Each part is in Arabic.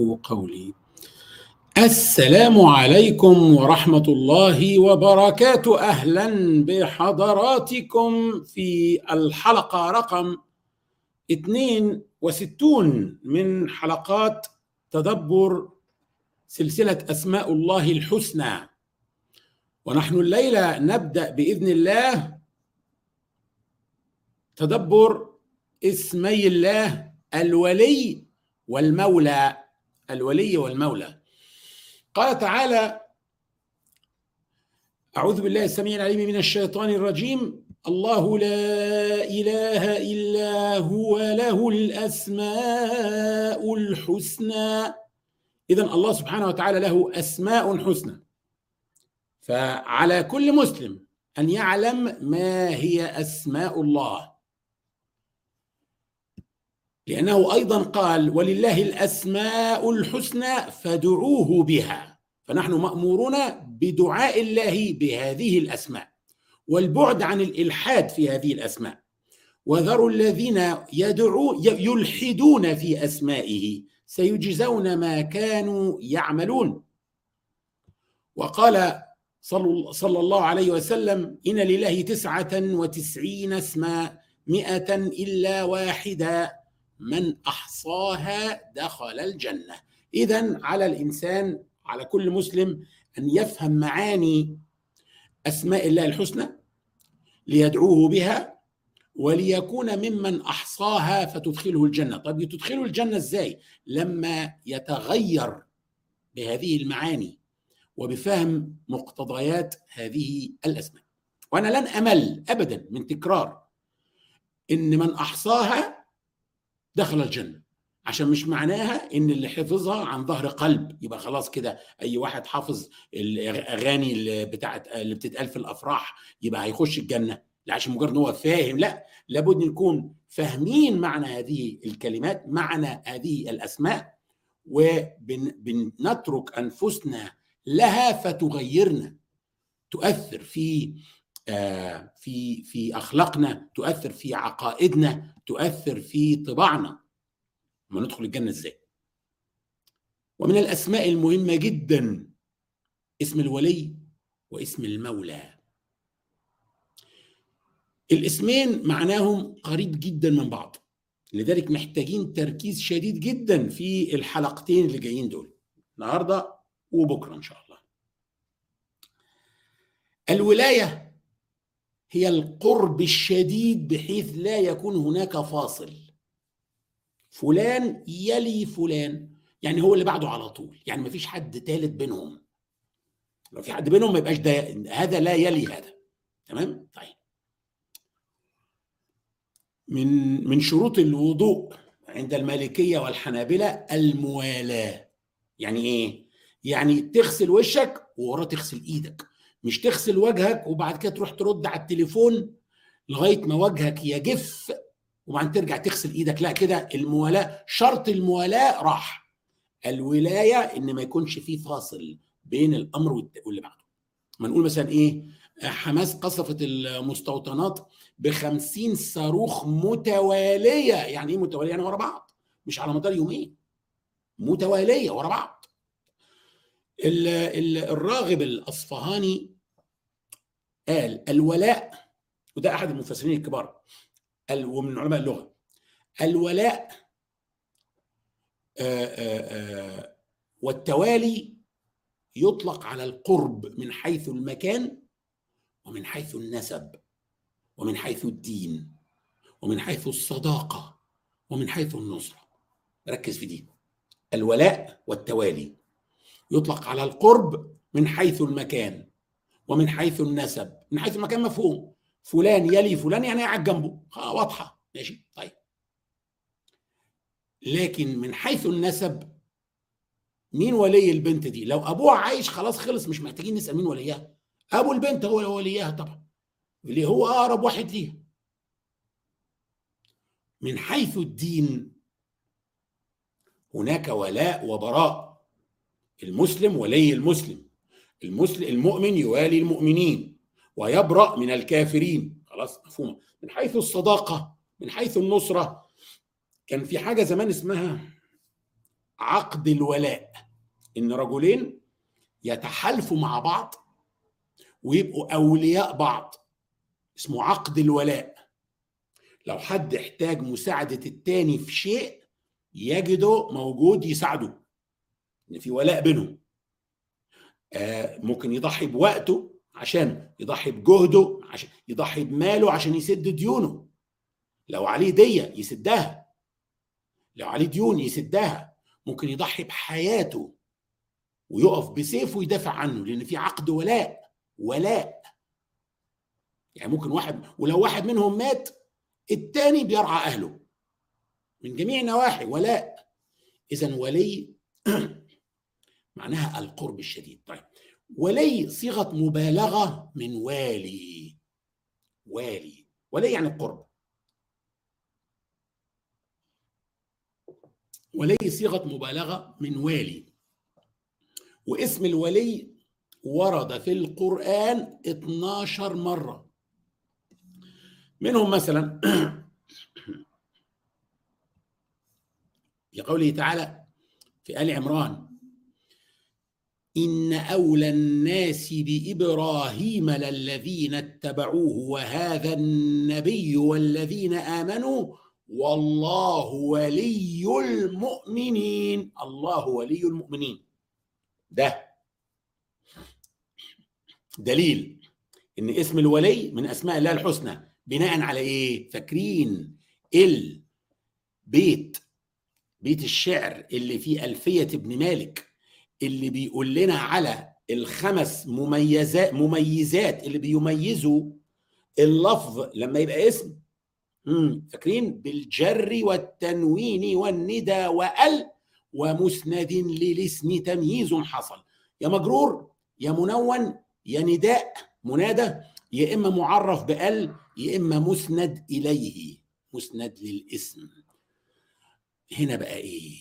يفقه قولي. السلام عليكم ورحمة الله وبركاته. أهلا بحضراتكم في الحلقة رقم 62 من حلقات تدبر سلسلة أسماء الله الحسنى. ونحن الليلة نبدأ بإذن الله تدبر اسمي الله الولي والمولى الولي والمولى. قال تعالى أعوذ بالله السميع العليم من الشيطان الرجيم. الله لا إله إلا هو له الأسماء الحسنى. إذا الله سبحانه وتعالى له أسماء حسنى. فعلى كل مسلم أن يعلم ما هي أسماء الله. لأنه أيضا قال ولله الأسماء الحسنى فادعوه بها. فنحن مأمورون بدعاء الله بهذه الأسماء. والبعد عن الإلحاد في هذه الأسماء. وذروا الذين يدعو يلحدون في أسمائه. سيجزون ما كانوا يعملون. وقال صلى الله عليه وسلم إن لله تسعة وتسعين اسما مئة إلا واحدة من أحصاها دخل الجنة. اذا على الإنسان على كل مسلم أن يفهم معاني أسماء الله الحسنى ليدعوه بها وليكون ممن أحصاها فتدخله الجنة. طيب تدخله الجنة إزاي؟ لما يتغير بهذه المعاني وبفهم مقتضيات هذه الأسماء. وأنا لن أمل ابدا من تكرار إن من أحصاها دخل الجنة. عشان مش معناها إن اللي حفظها عن ظهر قلب. يبقى خلاص كده أي واحد حافظ الأغاني اللي بتاعت اللي بتتقال في الأفراح يبقى هيخش الجنة. لا عشان مجرد إن هو فاهم لا. لابد نكون فاهمين معنى هذه الكلمات معنى هذه الأسماء وبنترك أنفسنا لها فتغيرنا. تؤثر في في في أخلاقنا تؤثر في عقائدنا تؤثر في طباعنا. ما ندخل الجنة إزاي؟ ومن الأسماء المهمة جدا اسم الولي واسم المولى. الاسمين معناهم قريب جدا من بعض لذلك محتاجين تركيز شديد جدا في الحلقتين اللي جايين دول النهارده وبكرة إن شاء الله. الولاية هي القرب الشديد بحيث لا يكون هناك فاصل. فلان يلي فلان. يعني هو اللي بعده على طول. يعني ما فيش حد ثالث بينهم. لو في حد بينهم ما يبقاش ده هذا لا يلي هذا. تمام؟ طيب. من من شروط الوضوء عند المالكية والحنابلة الموالاة. يعني إيه؟ يعني تغسل وشك ووراه تغسل إيدك. مش تغسل وجهك وبعد كده تروح ترد على التليفون لغاية ما وجهك يجف وبعدين ترجع تغسل إيدك. لا كده الموالاة شرط الموالاة راح. الولاية إن ما يكونش في فاصل بين الأمر واللي بعده. ما نقول مثلا إيه؟ حماس قصفت المستوطنات ب 50 صاروخ متوالية. يعني إيه متوالية؟ يعني ورا بعض. مش على مدار يومين. متوالية ورا بعض. الراغب الأصفهاني قال الولاء وده أحد المفسرين الكبار ومن علماء اللغة. الولاء آآ آآ والتوالي يطلق على القرب من حيث المكان ومن حيث النسب ومن حيث الدين ومن حيث الصداقة ومن حيث النصرة. ركز في دي. الولاء والتوالي يطلق على القرب من حيث المكان ومن حيث النسب من حيث المكان مفهوم. فلان يلي فلان يعني قاعد جنبه. واضحة. ماشي؟ طيب. لكن من حيث النسب مين ولي البنت دي؟ لو أبوها عايش خلاص خلص مش محتاجين نسأل مين وليها. أبو البنت هو وليها طبعا. اللي هو أقرب واحد ليها. من حيث الدين هناك ولاء وبراء. المسلم ولي المسلم. المسلم المؤمن يوالي المؤمنين ويبرأ من الكافرين. خلاص مفهومة من حيث الصداقة من حيث النصرة. كان في حاجة زمان اسمها عقد الولاء إن رجلين يتحالفوا مع بعض ويبقوا أولياء بعض. اسمه عقد الولاء. لو حد احتاج مساعدة التاني في شيء يجده موجود يساعده. إن في ولاء بينهم. ممكن يضحي بوقته عشان يضحي بجهده عشان يضحي بماله عشان يسد ديونه. لو عليه دية يسدها. لو عليه ديون يسدها. ممكن يضحي بحياته ويقف بسيفه ويدافع عنه لأن في عقد ولاء ولاء. يعني ممكن واحد ولو واحد منهم مات التاني بيرعى أهله من جميع النواحي ولاء. اذا ولي معناها القرب الشديد. طيب ولي صيغة مبالغة من والي. والي. ولي يعني القرب. ولي صيغة مبالغة من والي. واسم الولي ورد في القرآن 12 مرة. منهم مثلا في قوله تعالى في آل عمران إن أولى الناس بإبراهيم للذين اتبعوه وهذا النبي والذين آمنوا والله ولي المؤمنين. الله ولي المؤمنين. ده دليل إن اسم الولي من أسماء الله الحسنى بناء على إيه؟ فاكرين. البيت بيت الشعر اللي فيه ألفية ابن مالك. اللي بيقول لنا على الخمس مميزات مميزات اللي بيميزوا اللفظ لما يبقى اسم. فاكرين؟ بالجر والتنوين والندى وأل ومسند للاسم تمييز حصل. يا مجرور يا منون يا نداء منادى يا إما معرف بأل يا إما مسند إليه. مسند للاسم. هنا بقى إيه؟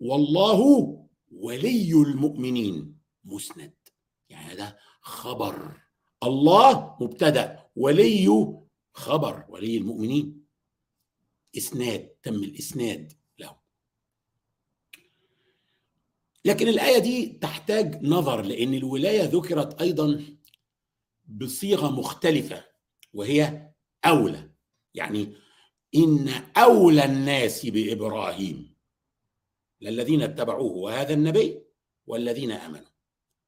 والله ولي المؤمنين. مسند. يعني ده خبر. الله مبتدأ. ولي خبر. ولي المؤمنين. إسناد. تم الإسناد له لكن الآية دي تحتاج نظر لأن الولاية ذكرت أيضا بصيغة مختلفة وهي أولى. يعني إن أولى الناس بإبراهيم. للذين اتبعوه وهذا النبي والذين آمنوا.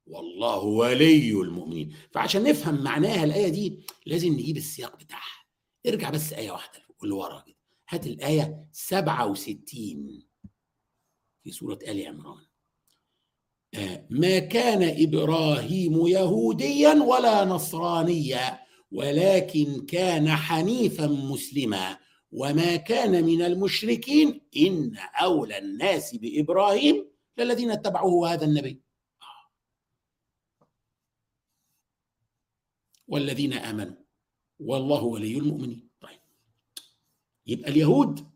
والله ولي المؤمنين. فعشان نفهم معناها الآية دي لازم نجيب السياق بتاعها. ارجع بس آية واحدة لورا كده. هات الآية 67 في سورة آل عمران. ما كان إبراهيم يهوديا ولا نصرانيا ولكن كان حنيفا مسلما. وما كان من المشركين ان اولى الناس بابراهيم للذين اتبعوه هذا النبي. والذين امنوا. والله ولي المؤمنين. طيب. يبقى اليهود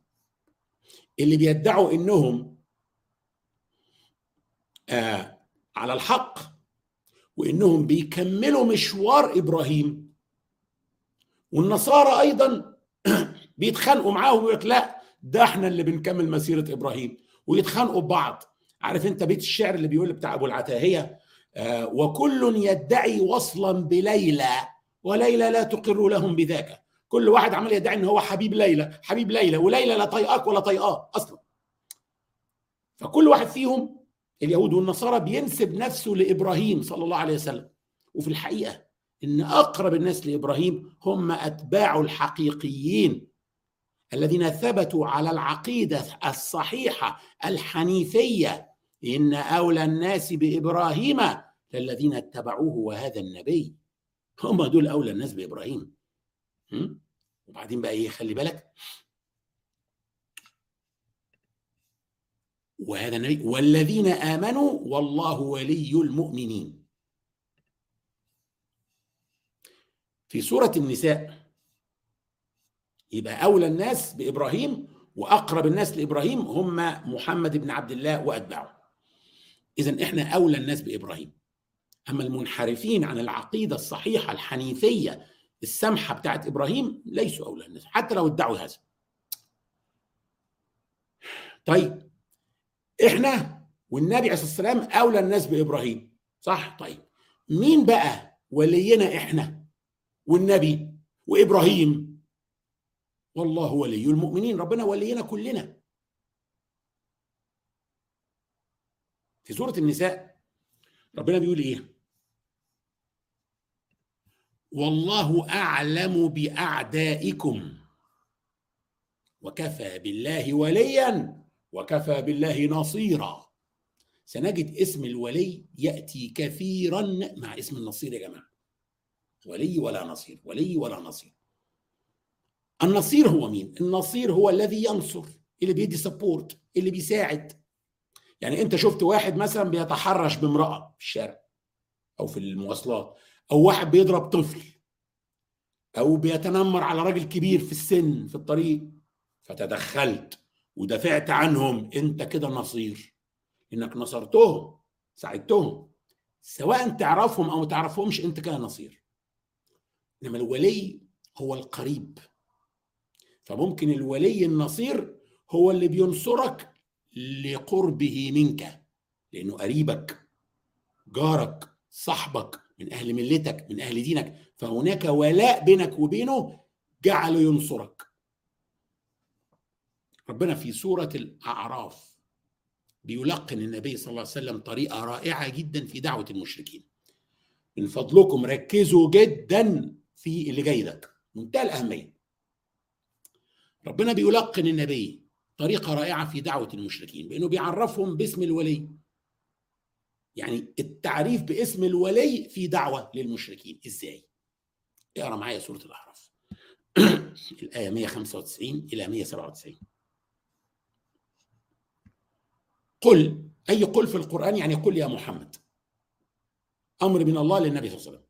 اللي بيدعوا إنهم آه على الحق وإنهم بيكملوا مشوار إبراهيم. والنصارى أيضا بيتخانقوا معاهم ويقول لك لا ده إحنا اللي بنكمل مسيرة إبراهيم. ويتخانقوا ببعض. عارف انت بيت الشعر اللي بيقول بتاع أبو العتاهية؟ آه وكل يدعي وصلا بليلى وليلى لا تقر لهم بذاك. كل واحد عمال يدعي إن هو حبيب ليلى حبيب ليلى وليلى لا طايقاك ولا طايقاه أصلا. فكل واحد فيهم اليهود والنصارى بينسب نفسه لإبراهيم صلى الله عليه وسلم. وفي الحقيقة إن أقرب الناس لإبراهيم هم اتباعه الحقيقيين. الذين ثبتوا على العقيدة الصحيحة الحنيفية إن أولى الناس بإبراهيم للذين اتبعوه وهذا النبي. هم دول أولى الناس بإبراهيم. وبعدين بقى إيه؟ خلي بالك. وهذا النبي والذين آمنوا والله ولي المؤمنين. في سورة النساء يبقى أولى الناس بإبراهيم وأقرب الناس لإبراهيم هم محمد بن عبد الله وأتباعه. اذا إحنا أولى الناس بإبراهيم. أما المنحرفين عن العقيدة الصحيحة الحنيفية السمحة بتاعت إبراهيم ليسوا أولى الناس حتى لو ادعوا هذا. طيب إحنا والنبي عليه الصلاة والسلام أولى الناس بإبراهيم صح؟ طيب مين بقى ولينا إحنا والنبي وإبراهيم؟ والله ولي المؤمنين ربنا ولينا كلنا. في سورة النساء ربنا بيقول إيه؟ والله أعلم بأعدائكم. وكفى بالله وليا وكفى بالله نصيرا. سنجد اسم الولي يأتي كثيرا. مع اسم النصير يا جماعة. ولي ولا نصير ولي ولا نصير. النصير هو مين؟ النصير هو الذي ينصر اللي بيدي سبورت اللي بيساعد. يعني انت شفت واحد مثلا بيتحرش بامرأة في الشارع أو في المواصلات أو واحد بيضرب طفل أو بيتنمر على راجل كبير في السن في الطريق. فتدخلت ودافعت عنهم أنت كده نصير. إنك نصرتهم ساعدتهم. سواء تعرفهم أو ما تعرفهمش أنت كده نصير. إنما الولي هو القريب. فممكن الولي النصير هو اللي بينصرك لقربه منك لأنه قريبك جارك صاحبك من أهل ملتك من أهل دينك. فهناك ولاء بينك وبينه جعله ينصرك. ربنا في سورة الأعراف بيلقن النبي صلى الله عليه وسلم طريقة رائعة جدا في دعوة المشركين. من فضلكم ركزوا جدا في اللي جاي ده. منتهى الأهمية. ربنا بيلقن النبي طريقة رائعة في دعوة المشركين بأنه بيعرفهم باسم الولي. يعني التعريف باسم الولي في دعوة للمشركين. إزاي؟ اقرأ معايا سورة الاعراف الآية 195 إلى 197 قل أي قل في القرآن يعني قل يا محمد. أمر من الله للنبي صلى الله عليه وسلم.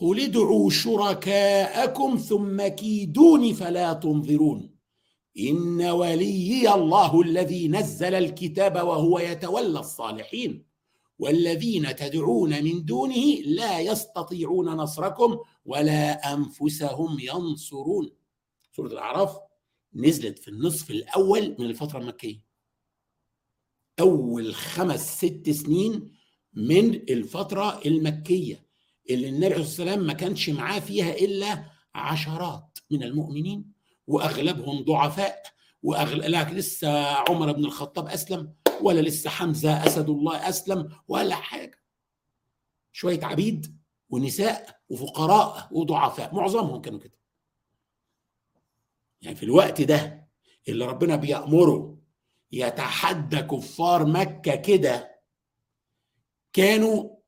قل ادعوا شركاءكم ثم كيدوني فلا تنظرون ان وليي الله الذي نزل الكتاب وهو يتولى الصالحين والذين تدعون من دونه لا يستطيعون نصركم ولا انفسهم ينصرون سورة الأعراف نزلت في النصف الأول من الفترة المكية. أول خمس ست سنين من الفترة المكية. اللي النبي عليه الصلاة والسلام ما كانش معاه فيها إلا عشرات من المؤمنين وأغلبهم ضعفاء واغلب لكن لسه عمر بن الخطاب أسلم ولا لسه حمزة أسد الله أسلم ولا حاجة. شوية عبيد ونساء وفقراء وضعفاء معظمهم كانوا كده. يعني في الوقت ده اللي ربنا بيأمره يتحدى كفار مكة كده كانوا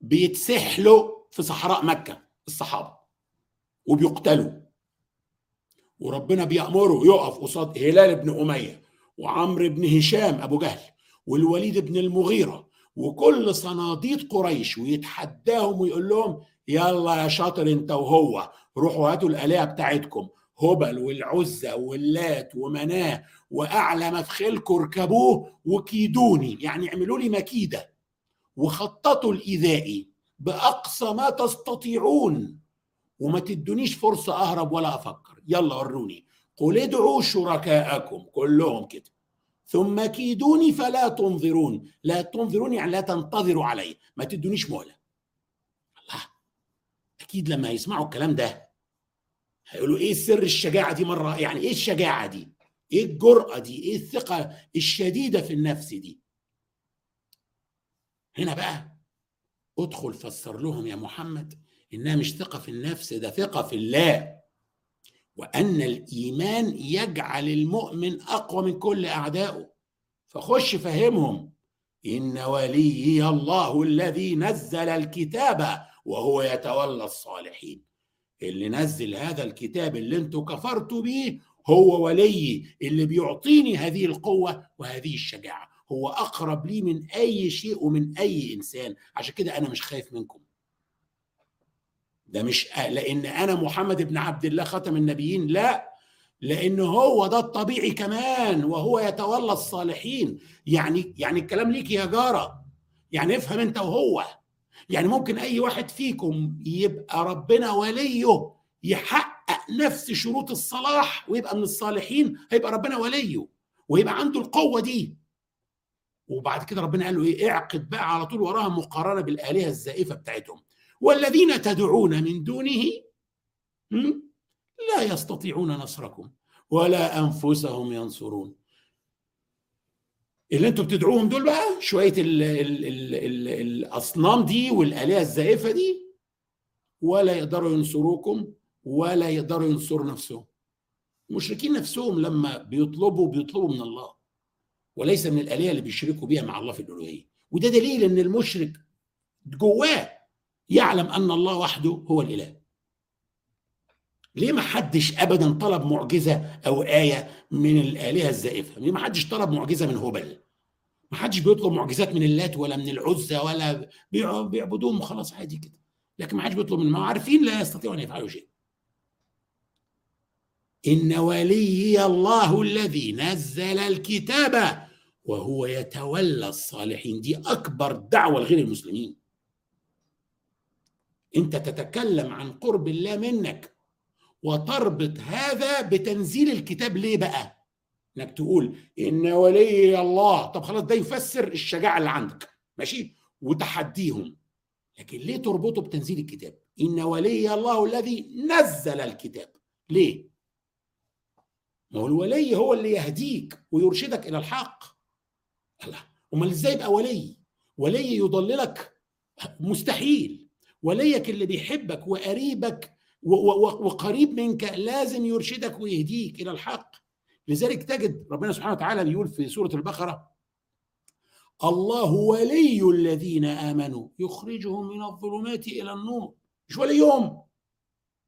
بيتسحلوا في صحراء مكة الصحابة وبيقتلوا. وربنا بيأمره يقف قصاد هلال بن أمية وعمرو بن هشام أبو جهل والوليد بن المغيرة وكل صناديد قريش ويتحداهم ويقول لهم يلا يا شاطر انت وهو روحوا هاتوا الآلهة بتاعتكم هبل والعزة واللات ومناة وأعلى مفخلكم اركبوه وكيدوني يعني اعملوا لي مكيدة. وخططوا الإيذائي بأقصى ما تستطيعون. وما تدونيش فرصة أهرب ولا أفكر. يلا وروني. قل ادعوا شركاءكم. كلهم كده. ثم كيدوني فلا تنظرون. لا تنظرون يعني لا تنتظروا علي. ما تدونيش مهلة. الله. أكيد لما يسمعوا الكلام ده هيقولوا إيه سر الشجاعة دي مرة؟ يعني إيه الشجاعة دي؟ إيه الجرأة دي؟ إيه الثقة الشديدة في النفس دي؟ هنا بقى ادخل فسر لهم يا محمد إنها مش ثقة في النفس ده ثقة في الله. وأن الإيمان يجعل المؤمن أقوى من كل اعدائه فخش فهمهم. إن وليي الله الذي نزل الكتاب وهو يتولى الصالحين. اللي نزل هذا الكتاب اللي أنتوا كفرتوا بيه هو ولي اللي بيعطيني هذه القوة وهذه الشجاعة. هو أقرب لي من أي شيء ومن أي إنسان. عشان كده أنا مش خايف منكم. ده مش لأن أنا محمد بن عبد الله ختم النبيين. لا لأن هو ده الطبيعي كمان وهو يتولى الصالحين. يعني يعني الكلام ليك يا جارة. يعني افهم أنت وهو. يعني ممكن أي واحد فيكم يبقى ربنا وليه يحقق نفس شروط الصلاح ويبقى من الصالحين هيبقى ربنا وليه ويبقى عنده القوة دي. وبعد كده ربنا قال له إيه؟ اعقد بقى على طول وراها مقارنه بالآلهة الزائفة بتاعتهم. والذين تدعون من دونه لا يستطيعون نصركم ولا أنفسهم ينصرون. اللي أنتوا بتدعوهم دول بقى شوية ال ال ال ال الأصنام دي والآلهة الزائفة دي ولا يقدروا ينصروكم ولا يقدروا ينصروا نفسهم. المشركين نفسهم لما بيطلبوا بيطلبوا من الله. وليس من الآلهة اللي بيشركوا بيها مع الله في الألوهية. وده دليل إن المشرك جواه يعلم أن الله وحده هو الإله. ليه ما حدش ابدا طلب معجزة أو آية من الآلهة الزائفة؟ ليه ما حدش طلب معجزة من هبل؟ ما حدش بيطلب معجزات من اللات ولا من العزى ولا بيعبدوهم وخلاص عادي كده. لكن ما حدش بيطلب من ما عارفين لا يستطيعوا أن يفعلوا شيء. إن ولي الله الذي نزل الكتاب وهو يتولى الصالحين. دي أكبر دعوة لغير المسلمين. أنت تتكلم عن قرب الله منك وتربط هذا بتنزيل الكتاب. ليه بقى؟ إنك تقول إن ولي الله. طب خلاص ده يفسر الشجاعة اللي عندك. ماشي؟ وتحديهم. لكن ليه تربطه بتنزيل الكتاب؟ إن ولي الله الذي نزل الكتاب. ليه؟ ما هو الولي هو اللي يهديك ويرشدك إلى الحق. الله أمال إزاي يبقى ولي؟ ولي يضللك؟ مستحيل. وليك اللي بيحبك وقريبك وقريب منك لازم يرشدك ويهديك إلى الحق. لذلك تجد ربنا سبحانه وتعالى بيقول في سورة البقرة الله ولي الذين آمنوا يخرجهم من الظلمات إلى النور. مش وليهم.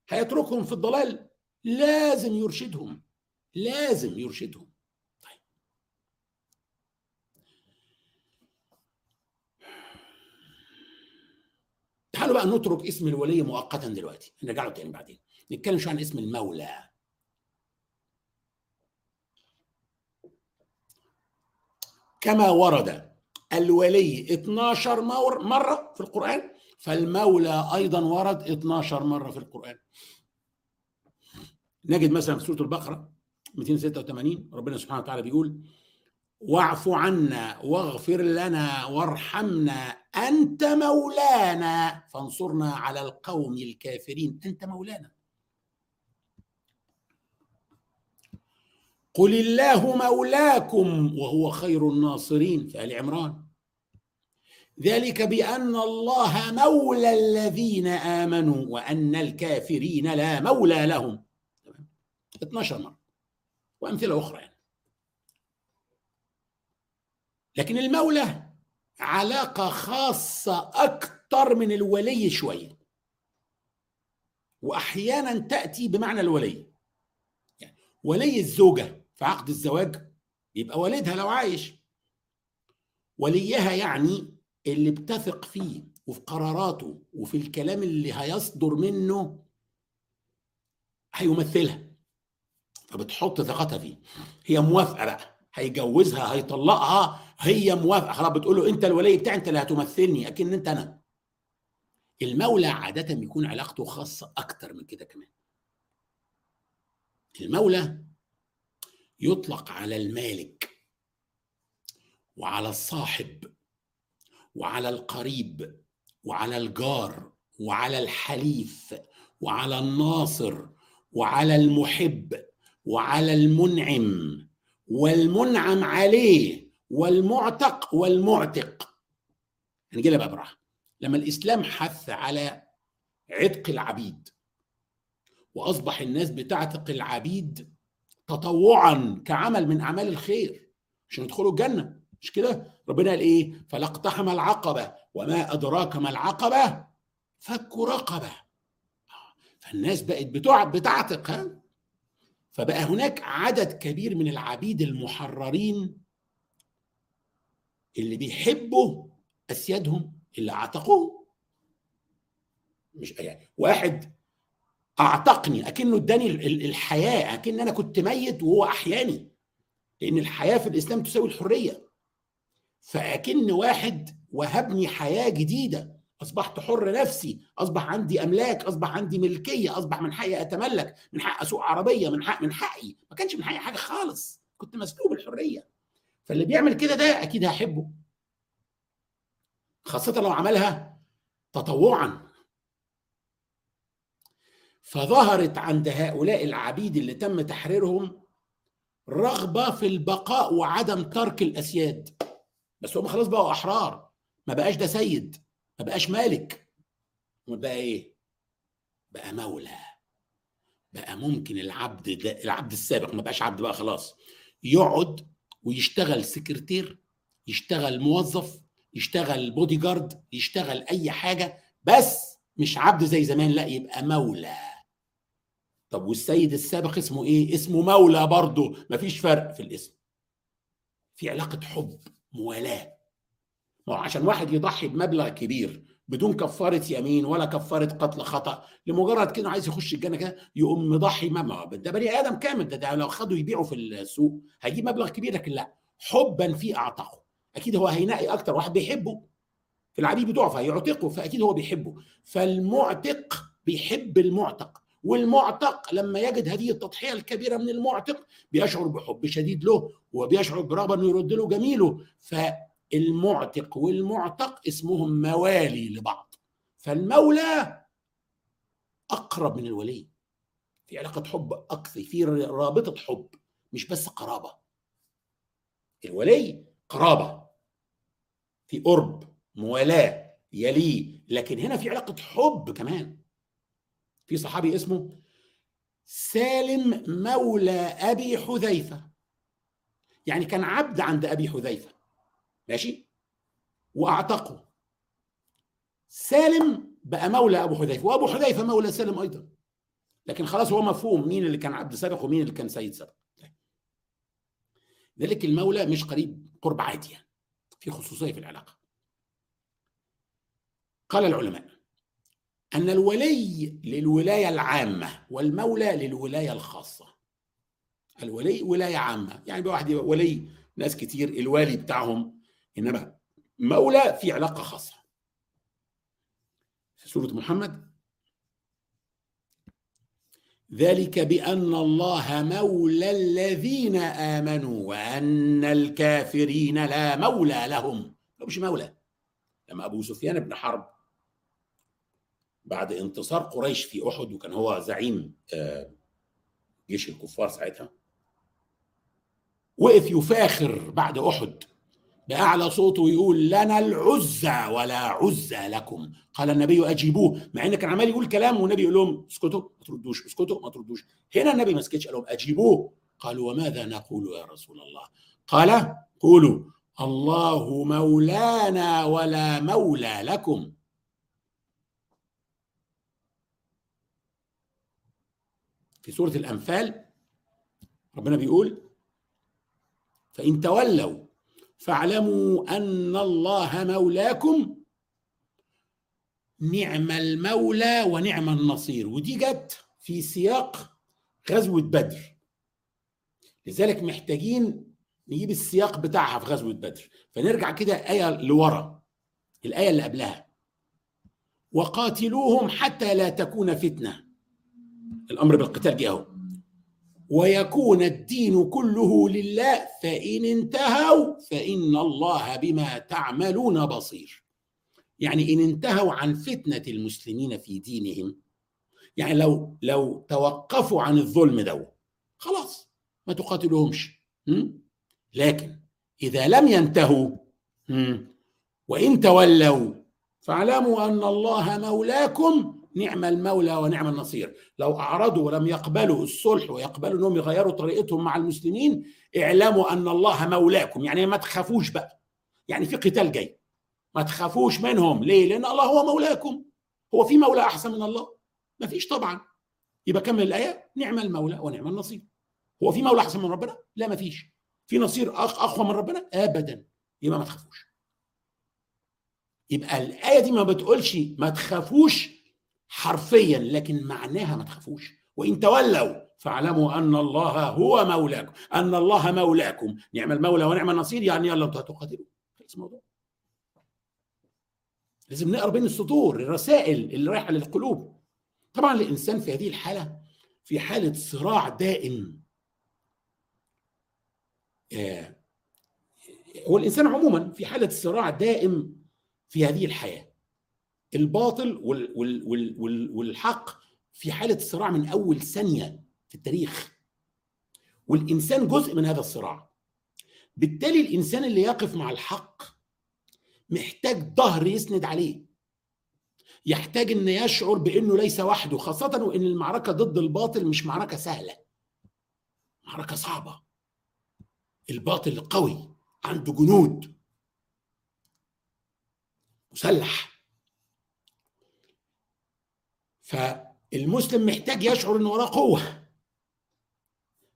هيتركهم في الضلال؟ لازم يرشدهم. لازم يرشدهم. طيب. تعالوا بقى نترك اسم الولي مؤقتا دلوقتي. نرجع له تاني بعدين. نتكلم شوية عن اسم المولى. كما ورد الولي 12 مرة في القرآن فالمولى أيضا ورد 12 مرة في القرآن. نجد مثلا في سورة البقرة 286 ربنا سبحانه وتعالى بيقول واعف عنا واغفر لنا وارحمنا أنت مولانا فانصرنا على القوم الكافرين. أنت مولانا. قل الله مولاكم وهو خير الناصرين في آل عمران. ذلك بان الله مولى الذين امنوا وان الكافرين لا مولى لهم. 12 مرة. وأمثلة أخرى يعني. لكن المولى علاقة خاصة أكثر من الولي شوية. وأحيانا تأتي بمعنى الولي. يعني ولي الزوجة في عقد الزواج يبقى والدها لو عايش. وليها يعني اللي بتثق فيه وفي قراراته وفي الكلام اللي هيصدر منه هيمثلها. فبتحط ثقتها فيه. هي موافقة بقى. هيجوزها هيطلقها هي موافقة. خلاص بتقول له أنت الولي بتاعي أنت اللي هتمثلني. أكن أنت أنا. المولى عادة بيكون علاقته خاصة أكتر من كده كمان. المولى يطلق على المالك وعلى الصاحب وعلى القريب وعلى الجار وعلى الحليف وعلى الناصر وعلى المحب. وعلى المنعم والمنعم عليه والمعتق والمعتق. هنجيلها بقى براحه لما الإسلام حث على عتق العبيد وأصبح الناس بتعتق العبيد تطوعا كعمل من أعمال الخير عشان يدخلوا الجنة. مش كده؟ ربنا قال إيه؟ فلاقتحم العقبة وما أدراك ما العقبة؟ فك رقبة. فالناس بقت بتعتق ها؟ فبقى هناك عدد كبير من العبيد المحررين اللي بيحبوا أسيادهم اللي اعتقوه مش يعني واحد أعتقني أكنه اداني الحياة أكن أنا كنت ميت وهو أحياني لأن الحياة في الإسلام تساوي الحرية. فأكن واحد وهبني حياة جديدة. أصبحت حر نفسي أصبح عندي أملاك أصبح عندي ملكية أصبح من حقي أتملك من حق أسوق عربية من حق من حقي. ما كانش من حقي حاجة خالص. كنت مسلوب الحرية. فاللي بيعمل كده ده أكيد هحبه خاصة لو عملها تطوعا. فظهرت عند هؤلاء العبيد اللي تم تحريرهم رغبة في البقاء وعدم ترك الأسياد. بس هم خلاص بقوا أحرار. ما بقاش ده سيد. ما بقاش مالك. بقى إيه؟ بقى مولى. بقى ممكن العبد ده العبد السابق ما بقاش عبد بقى خلاص. يقعد ويشتغل سكرتير يشتغل موظف يشتغل بودي جارد يشتغل أي حاجة بس مش عبد زي زمان لا يبقى مولى. طب والسيد السابق اسمه إيه؟ اسمه مولى برضه. مفيش فرق في الاسم. في علاقة حب موالاة. ما عشان واحد يضحي بمبلغ كبير بدون كفارة يمين ولا كفارة قتل خطأ لمجرد كده عايز يخش الجنة كده يقوم مضحي ما ده بني آدم كامل ده, ده لو خدوا يبيعوا في السوق هيجيب مبلغ كبير لكن لا حبا في اعتقه أكيد هو هينقي أكتر واحد بيحبه. في العبيد بتوعه فهيعتقه فأكيد هو بيحبه. فالمعتق بيحب المعتق والمعتق لما يجد هذه التضحية الكبيرة من المعتق بيشعر بحب شديد له وبيشعر برغبة إنه يرد له جميله. فالمعتق والمعتق اسمهم موالي لبعض. فالمولى أقرب من الولي. في علاقة حب أكثر في رابطة حب مش بس قرابة. الولي قرابة. في قرب موالاة يليه لكن هنا في علاقة حب كمان. في صحابي اسمه سالم مولى أبي حذيفة. يعني كان عبد عند أبي حذيفة. ماشي؟ وأعتقه. سالم بقى مولى أبو حذيفة وأبو حذيفة مولى سالم أيضا. لكن خلاص هو مفهوم مين اللي كان عبد سابق ومين اللي كان سيد سابق ذلك المولى مش قريب قرب عادي يعني في خصوصية في العلاقة. قال العلماء أن الولي للولاية العامة والمولى للولاية الخاصة. الولي ولاية عامة يعني واحد ولي ناس كتير الوالي بتاعهم إنما مولى في علاقة خاصة. في سورة محمد ذلك بأن الله مولى الذين آمنوا وأن الكافرين لا مولى لهم. مش مولى؟ لما أبو سفيان بن حرب بعد انتصار قريش في أحد وكان هو زعيم جيش الكفار ساعتها وقف يفاخر بعد أحد. بأعلى صوته ويقول لنا العزى ولا عزى لكم. قال النبي أجيبوه. مع إن كان عمال يقول كلام والنبي يقول لهم اسكتوا ما تردوش اسكتوا ما تردوش. هنا النبي ما سكتش قال لهم أجيبوه. قالوا وماذا نقول يا رسول الله؟ قال قولوا الله مولانا ولا مولى لكم. في سورة الأنفال ربنا بيقول فإن تولوا فاعلموا أن الله مولاكم. نعم المولى ونعم النصير. ودي جت في سياق غزوة بدر. لذلك محتاجين نجيب السياق بتاعها في غزوة بدر. فنرجع كده آية لورا الآية اللي قبلها. وقاتلوهم حتى لا تكون فتنة. الأمر بالقتال جه أهو. ويكون الدين كله لله فإن انتهوا فإن الله بما تعملون بصير. يعني إن انتهوا عن فتنة المسلمين في دينهم يعني لو لو توقفوا عن الظلم ده خلاص ما تقاتلوهمش. لكن إذا لم ينتهوا وإن تولوا فاعلموا أن الله مولاكم نعم المولى ونعم النصير. لو أعرضوا ولم يقبلوا الصلح ويقبلوا أنهم يغيروا طريقتهم مع المسلمين اعلموا أن الله مولاكم. يعني ما تخافوش بقى. يعني في قتال جاي. ما تخافوش منهم. ليه؟ لأن الله هو مولاكم. هو في مولى أحسن من الله. ما فيش طبعا. يبقى كمل الآية. نعم المولى ونعم النصير. هو في مولى أحسن من ربنا؟ لا ما فيش. في نصير أقوى من ربنا؟ أبدا. يبقى ما تخافوش. يبقى الآية دي ما بتقولش ما تخافوش حرفيا لكن معناها ما تخافوش. وإن تولوا فاعلموا أن الله هو مولاكم أن الله مولاكم. نعم المولى ونعم النصير يعني يلا أنتوا هتقاتلوا. خلص الموضوع. لازم نقرأ بين السطور الرسائل اللي رايحة للقلوب. طبعا الإنسان في هذه الحالة في حالة صراع دائم. آه، هو الانسان عموما في حالة صراع دائم في هذه الحياة. الباطل وال وال وال وال والحق في حالة صراع من أول ثانية في التاريخ. والإنسان جزء من هذا الصراع. بالتالي الإنسان اللي يقف مع الحق محتاج ظهر يسند عليه. يحتاج إن يشعر بإنه ليس وحده خاصة وإن المعركة ضد الباطل مش معركة سهلة. معركة صعبة. الباطل قوي عنده جنود. مسلح. فالمسلم محتاج يشعر ان وراه قوة.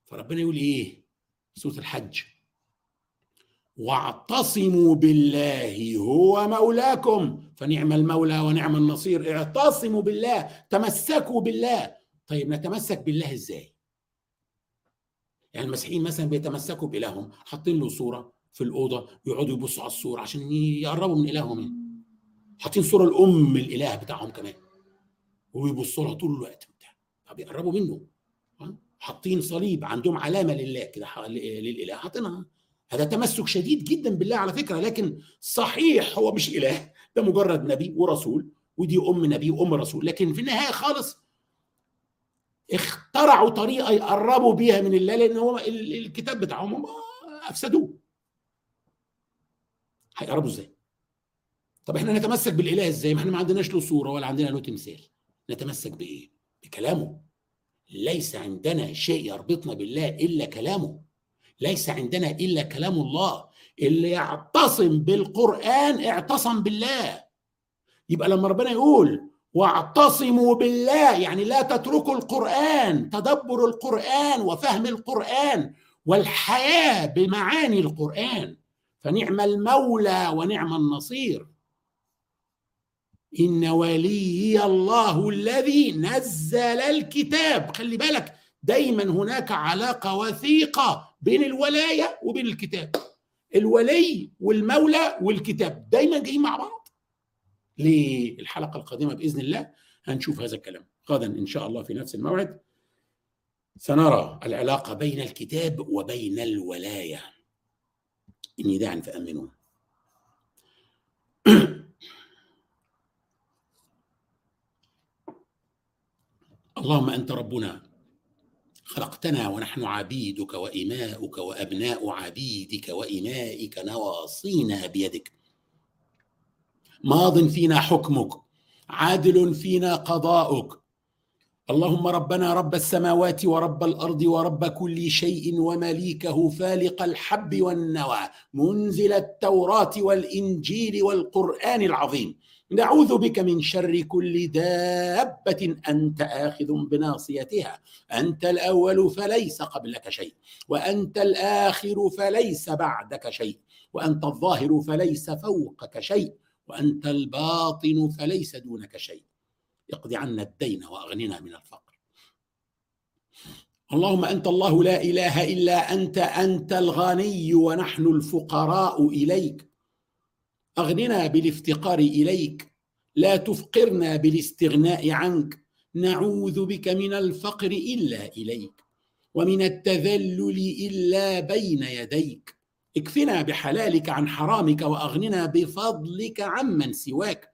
فربنا يقول إيه؟ سورة الحج. واعتصموا بالله هو مولاكم فنعم المولى ونعم النصير. اعتصموا بالله تمسكوا بالله. طيب نتمسك بالله إزاي؟ يعني المسيحيين مثلا بيتمسكوا بإلههم حاطين له صورة في الأوضة يقعدوا يبصوا على الصورة عشان يقربوا من إلههم. حاطين صورة الأم الإله بتاعهم كمان. وبيبصوا لها طول الوقت بتاع. فبيقربوا منه. حاطين صليب عندهم علامة لله كده للإله حاطينها. هذا تمسك شديد جدا بالله على فكرة لكن صحيح هو مش إله. ده مجرد نبي ورسول ودي أم نبي وأم رسول. لكن في النهاية خالص اخترعوا طريقة يقربوا بيها من الله لأن هو الكتاب بتاعهم هم أفسدوه. هيقربوا إزاي؟ طب إحنا نتمسك بالإله إزاي؟ ما إحنا ما عندناش له صورة ولا عندنا له تمثال. نتمسك بإيه؟ بكلامه. ليس عندنا شيء يربطنا بالله إلا كلامه. ليس عندنا إلا كلام الله. اللي يعتصم بالقرآن اعتصم بالله. يبقى لما ربنا يقول واعتصموا بالله يعني لا تتركوا القرآن تدبر القرآن وفهم القرآن والحياة بمعاني القرآن. فنعم المولى ونعم النصير. إن ولي الله الذي نزل الكتاب. خلي بالك دايما هناك علاقة وثيقة بين الولاية وبين الكتاب. الولي والمولى والكتاب دايما جايين مع بعض. للحلقة القادمة بإذن الله هنشوف هذا الكلام. غدا إن شاء الله في نفس الموعد سنرى العلاقة بين الكتاب وبين الولاية. إني داع فأمنوا. اللهم أنت ربنا خلقتنا ونحن عبيدك وإماؤك وأبناء عبيدك وإمائك نواصينا بيدك. ماض فينا حكمك عادل فينا قضاؤك. اللهم ربنا رب السماوات ورب الأرض ورب كل شيء ومليكه فالق الحب والنوى منزل التوراة والإنجيل والقرآن العظيم. نعوذ بك من شر كل دابة أنت آخذ بناصيتها. أنت الأول فليس قبلك شيء وأنت الآخر فليس بعدك شيء وأنت الظاهر فليس فوقك شيء وأنت الباطن فليس دونك شيء. اقض عنا الدين وأغننا من الفقر. اللهم أنت الله لا إله إلا أنت أنت الغني ونحن الفقراء إليك. أغننا بالافتقار إليك لا تفقرنا بالاستغناء عنك نعوذ بك من الفقر إلا إليك ومن التذلل إلا بين يديك. اكفنا بحلالك عن حرامك وأغننا بفضلك عمن سواك.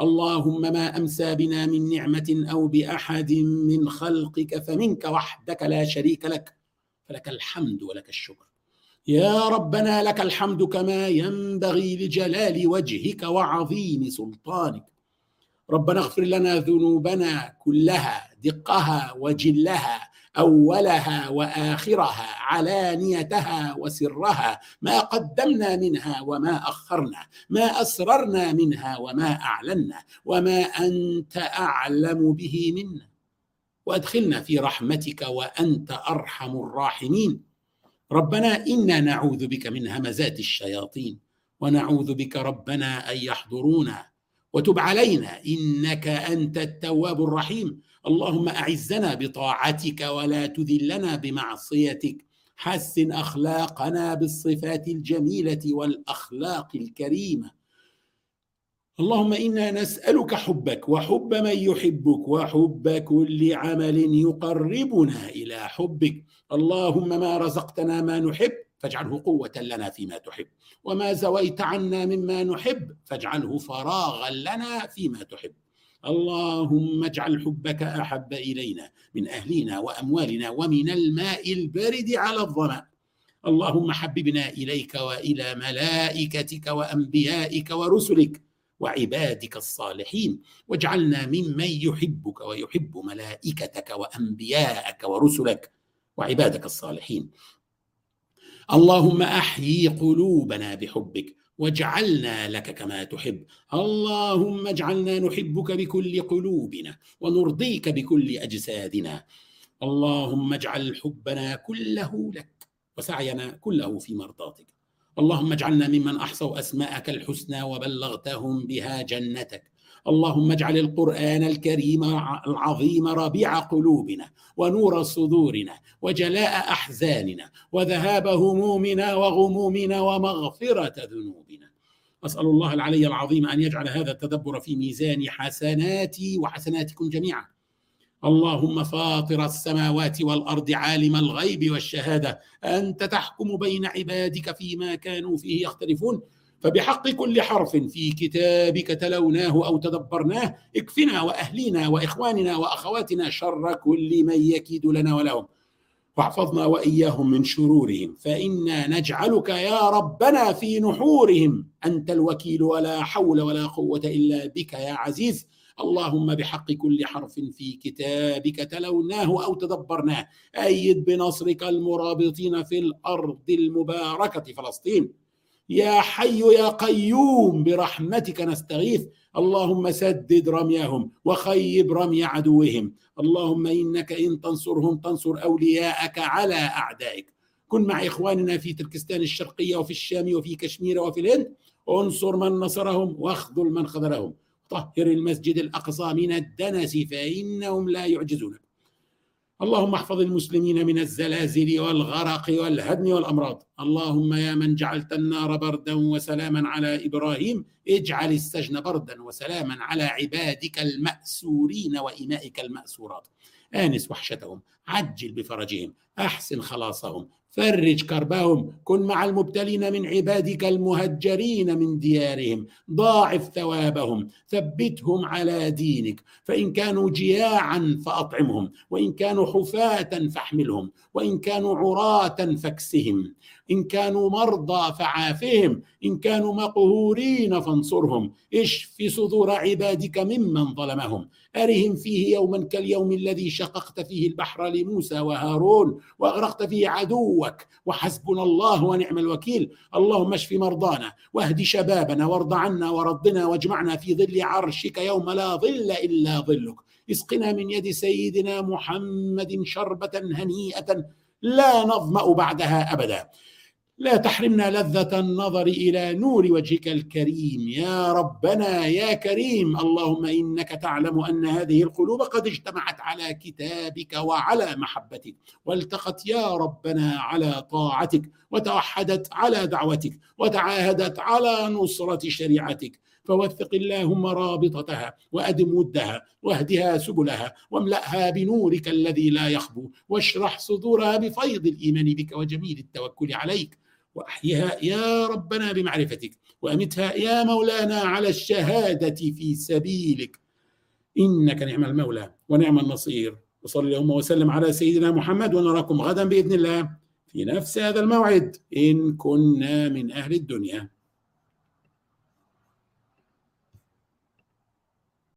اللهم ما أمسى بنا من نعمة أو بأحد من خلقك فمنك وحدك لا شريك لك فلك الحمد ولك الشكر. يا ربنا لك الحمد كما ينبغي لجلال وجهك وعظيم سلطانك. ربنا اغفر لنا ذنوبنا كلها دقها وجلها أولها وآخرها علانيتها وسرها ما قدمنا منها وما أخرنا ما أسررنا منها وما أعلنا وما أنت أعلم به منا. وأدخلنا في رحمتك وأنت أرحم الراحمين. ربنا إنا نعوذ بك من همزات الشياطين ونعوذ بك ربنا أن يحضرونا وتب علينا إنك أنت التواب الرحيم. اللهم أعزنا بطاعتك ولا تذلنا بمعصيتك. حسن أخلاقنا بالصفات الجميلة والأخلاق الكريمة. اللهم إنا نسألك حبك وحب من يحبك وحب كل عمل يقربنا إلى حبك. اللهم ما رزقتنا ما نحب فاجعله قوة لنا فيما تحب. وما زويت عنا مما نحب فاجعله فراغا لنا فيما تحب. اللهم اجعل حبك أحب إلينا من أهلنا وأموالنا ومن الماء البارد على الظمأ. اللهم حببنا إليك وإلى ملائكتك وأنبيائك ورسلك وعبادك الصالحين واجعلنا ممن يحبك ويحب ملائكتك وأنبياءك ورسلك وعبادك الصالحين. اللهم أحيي قلوبنا بحبك واجعلنا لك كما تحب. اللهم اجعلنا نحبك بكل قلوبنا ونرضيك بكل أجسادنا. اللهم اجعل حبنا كله لك وسعينا كله في مرضاتك. اللهم اجعلنا ممن أحصوا أسماءك الحسنى وبلغتهم بها جنتك. اللهم اجعل القرآن الكريم العظيم ربيع قلوبنا ونور صدورنا وجلاء أحزاننا وذهاب همومنا وغمومنا ومغفرة ذنوبنا. أسأل الله العلي العظيم أن يجعل هذا التدبر في ميزان حسناتي وحسناتكم جميعا. اللهم فاطر السماوات والأرض عالم الغيب والشهادة. أنت تحكم بين عبادك فيما كانوا فيه يختلفون. فبحق كل حرف في كتابك تلوناه أو تدبرناه. اكفنا وأهلينا وإخواننا وأخواتنا شر كل من يكيد لنا ولهم. واحفظنا وإياهم من شرورهم. فإنا نجعلك يا ربنا في نحورهم. أنت الوكيل ولا حول ولا قوة إلا بك يا عزيز. اللهم بحق كل حرف في كتابك تلوناه أو تدبرناه. أيد بنصرك المرابطين في الأرض المباركة فلسطين. يا حي يا قيوم برحمتك نستغيث. اللهم سدد رميهم وخيب رمي عدوهم. اللهم إنك إن تنصرهم تنصر أولياءك على أعدائك. كن مع إخواننا في تركستان الشرقية وفي الشام وفي كشمير وفي الهند. انصر من نصرهم واخذل من خذلهم. طهر المسجد الأقصى من الدنس فإنهم لا يعجزونك اللهم احفظ المسلمين من الزلازل والغرق والهدم والأمراض. اللهم يا من جعلت النار بردا وسلاما على إبراهيم اجعل السجن بردا وسلاما على عبادك المأسورين وإمائك المأسورات. آنس وحشتهم عجل بفرجهم أحسن خلاصهم فرج كربهم كن مع المبتلين من عبادك المهجرين من ديارهم ضاعف ثوابهم ثبتهم على دينك فإن كانوا جياعا فأطعمهم وإن كانوا حفاة فاحملهم وإن كانوا عراة فاكسهم إن كانوا مرضى فعافهم إن كانوا مقهورين فانصرهم اشف صدور عبادك ممن ظلمهم أرهم فيه يوما كاليوم الذي شققت فيه البحر لموسى وهارون وأغرقت فيه عدوك وحسبنا الله ونعم الوكيل. اللهم اشف مرضانا واهد شبابنا وارض عنا ورضنا واجمعنا في ظل عرشك يوم لا ظل إلا ظلك. اسقنا من يد سيدنا محمد شربة هنيئة لا نظمأ بعدها أبدا. لا تحرمنا لذة النظر إلى نور وجهك الكريم. يا ربنا يا كريم. اللهم إنك تعلم أن هذه القلوب قد اجتمعت على كتابك وعلى محبتك. والتقت يا ربنا على طاعتك وتوحدت على دعوتك وتعاهدت على نصرة شريعتك. فوثق اللهم رابطتها وأدم ودها واهدها سبلها واملأها بنورك الذي لا يخبو واشرح صدورها بفيض الإيمان بك وجميل التوكل عليك. وأحيها يا ربنا بمعرفتك وأمتها يا مولانا على الشهادة في سبيلك. إنك نعم المولى ونعم النصير. وصلى اللهم وسلم على سيدنا محمد ونراكم غدا بإذن الله في نفس هذا الموعد. إن كنا من أهل الدنيا.